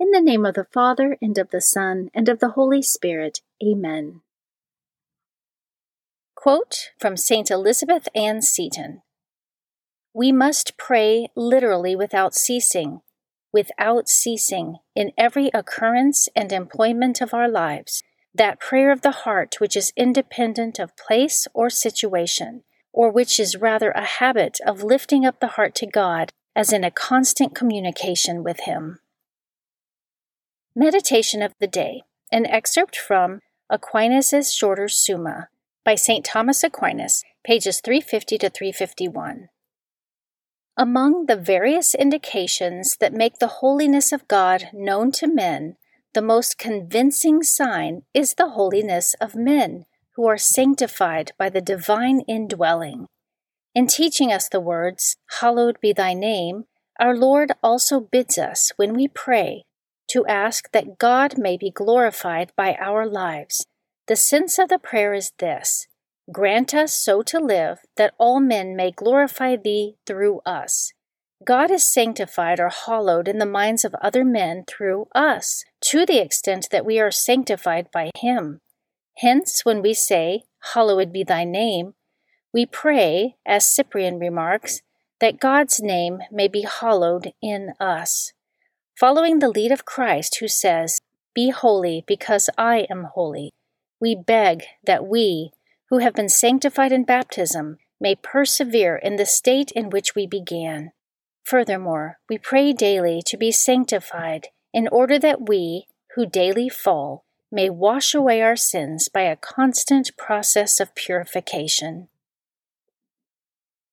In the name of the Father, and of the Son, and of the Holy Spirit. Amen. Quote from St. Elizabeth Ann Seton We must pray literally without ceasing, without ceasing, in every occurrence and employment of our lives, that prayer of the heart which is independent of place or situation, or which is rather a habit of lifting up the heart to God as in a constant communication with Him. Meditation of the Day, an excerpt from Aquinas' Shorter Summa by St. Thomas Aquinas, pages 350 to 351. Among the various indications that make the holiness of God known to men, the most convincing sign is the holiness of men who are sanctified by the divine indwelling. In teaching us the words, Hallowed be thy name, our Lord also bids us, when we pray, to ask that God may be glorified by our lives. The sense of the prayer is this Grant us so to live that all men may glorify Thee through us. God is sanctified or hallowed in the minds of other men through us, to the extent that we are sanctified by Him. Hence, when we say, Hallowed be Thy name, we pray, as Cyprian remarks, that God's name may be hallowed in us following the lead of Christ, who says, Be holy because I am holy. We beg that we, who have been sanctified in baptism, may persevere in the state in which we began. Furthermore, we pray daily to be sanctified, in order that we, who daily fall, may wash away our sins by a constant process of purification.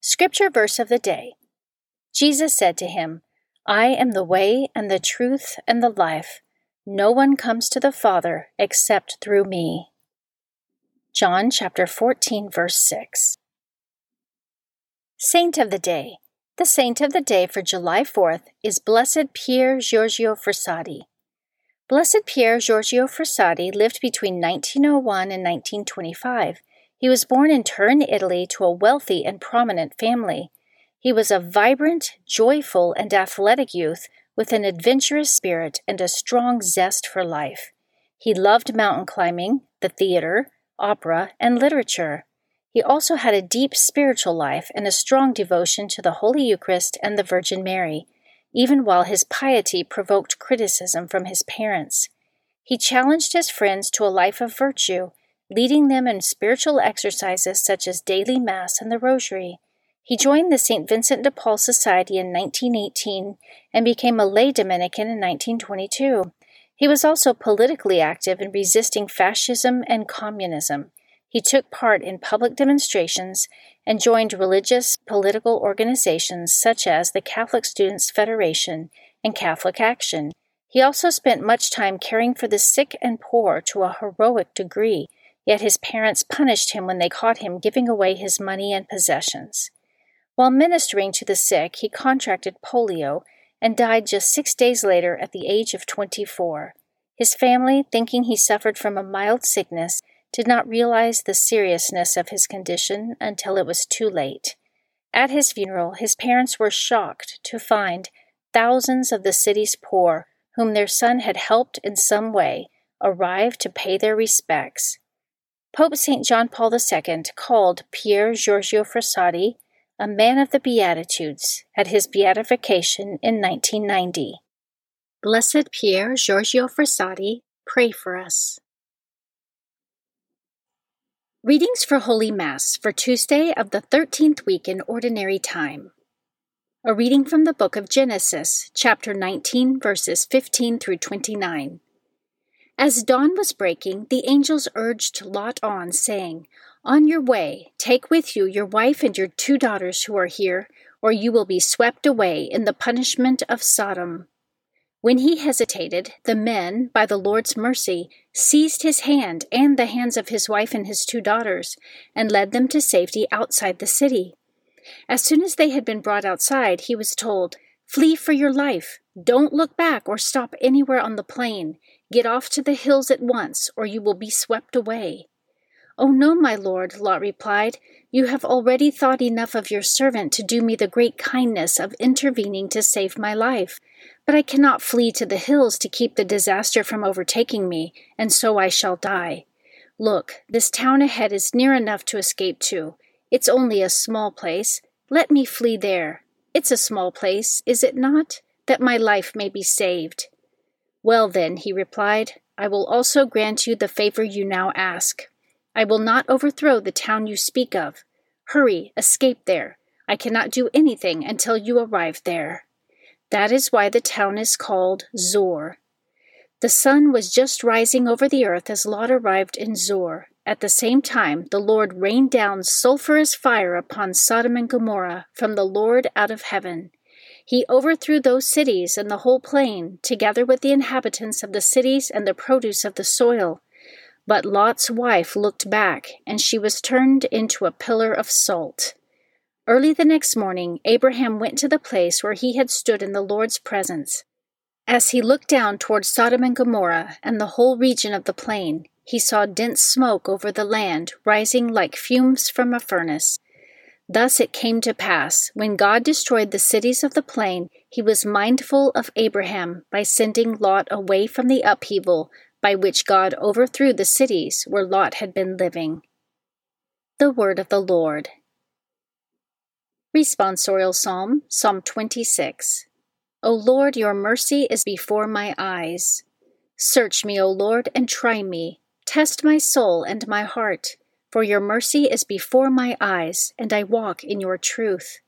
Scripture verse of the day Jesus said to him, I am the way and the truth and the life. No one comes to the Father except through me. John chapter 14 verse 6. Saint of the Day. The saint of the day for July 4th is Blessed Pier Giorgio Frassati. Blessed Pier Giorgio Frassati lived between 1901 and 1925. He was born in Turin, Italy, to a wealthy and prominent family. He was a vibrant, joyful, and athletic youth with an adventurous spirit and a strong zest for life. He loved mountain climbing, the theater, opera, and literature. He also had a deep spiritual life and a strong devotion to the Holy Eucharist and the Virgin Mary, even while his piety provoked criticism from his parents. He challenged his friends to a life of virtue, leading them in spiritual exercises such as daily Mass and the Rosary. He joined the St. Vincent de Paul Society in 1918 and became a lay Dominican in 1922. He was also politically active in resisting fascism and communism. He took part in public demonstrations and joined religious political organizations such as the Catholic Students Federation and Catholic Action. He also spent much time caring for the sick and poor to a heroic degree, yet his parents punished him when they caught him giving away his money and possessions. While ministering to the sick, he contracted polio and died just six days later at the age of 24. His family, thinking he suffered from a mild sickness, did not realize the seriousness of his condition until it was too late. At his funeral, his parents were shocked to find thousands of the city's poor, whom their son had helped in some way, arrive to pay their respects. Pope St. John Paul II called Pier Giorgio Frassati a man of the Beatitudes at his beatification in 1990. Blessed Pier Giorgio Frassati, pray for us. Readings for Holy Mass for Tuesday of the 13th week in Ordinary Time. A reading from the book of Genesis, chapter 19, verses 15 through 29. As dawn was breaking, the angels urged Lot on, saying, On your way, take with you your wife and your two daughters who are here, or you will be swept away in the punishment of Sodom. When he hesitated, the men, by the Lord's mercy, seized his hand and the hands of his wife and his two daughters, and led them to safety outside the city. As soon as they had been brought outside, he was told, Flee for your life. Don't look back or stop anywhere on the plain. Get off to the hills at once, or you will be swept away. Oh, no, my lord, Lot replied. You have already thought enough of your servant to do me the great kindness of intervening to save my life. But I cannot flee to the hills to keep the disaster from overtaking me, and so I shall die. Look, this town ahead is near enough to escape to. It's only a small place. Let me flee there. It's a small place, is it not? That my life may be saved. Well, then, he replied, I will also grant you the favor you now ask. I will not overthrow the town you speak of. Hurry, escape there. I cannot do anything until you arrive there. That is why the town is called Zoar. The sun was just rising over the earth as Lot arrived in Zoar. At the same time, the Lord rained down sulphurous fire upon Sodom and Gomorrah from the Lord out of heaven. He overthrew those cities and the whole plain, together with the inhabitants of the cities and the produce of the soil. But Lot's wife looked back, and she was turned into a pillar of salt. Early the next morning, Abraham went to the place where he had stood in the Lord's presence. As he looked down toward Sodom and Gomorrah and the whole region of the plain, he saw dense smoke over the land rising like fumes from a furnace. Thus it came to pass, when God destroyed the cities of the plain, he was mindful of Abraham by sending Lot away from the upheaval by which God overthrew the cities where Lot had been living. The Word of the Lord. Responsorial Psalm, Psalm 26. O Lord, your mercy is before my eyes. Search me, O Lord, and try me. Test my soul and my heart, for your mercy is before my eyes, and I walk in your truth.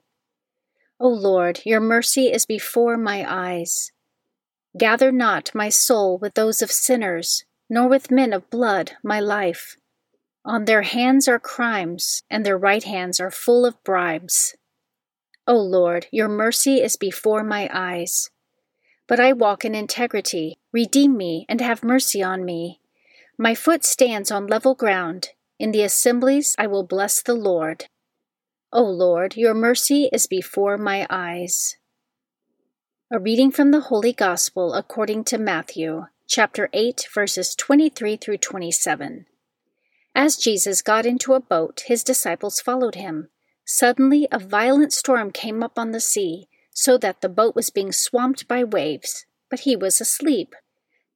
O Lord, your mercy is before my eyes. Gather not my soul with those of sinners, nor with men of blood my life. On their hands are crimes, and their right hands are full of bribes. O Lord, your mercy is before my eyes. But I walk in integrity. Redeem me and have mercy on me. My foot stands on level ground. In the assemblies I will bless the Lord. O Lord, your mercy is before my eyes. A reading from the Holy Gospel according to Matthew, chapter 8, verses 23 through 27. As Jesus got into a boat, his disciples followed him. Suddenly, a violent storm came up on the sea, so that the boat was being swamped by waves, but he was asleep.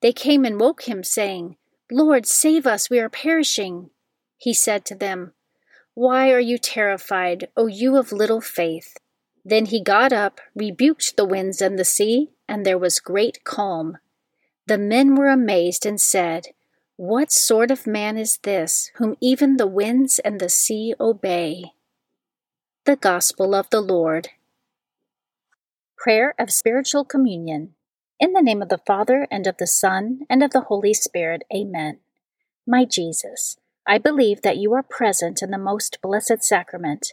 They came and woke him, saying, Lord, save us, we are perishing. He said to them, Why are you terrified, O you of little faith? Then he got up, rebuked the winds and the sea, and there was great calm. The men were amazed and said, What sort of man is this, whom even the winds and the sea obey? The Gospel of the Lord. Prayer of Spiritual Communion. In the name of the Father, and of the Son, and of the Holy Spirit, Amen. My Jesus, I believe that you are present in the most blessed sacrament.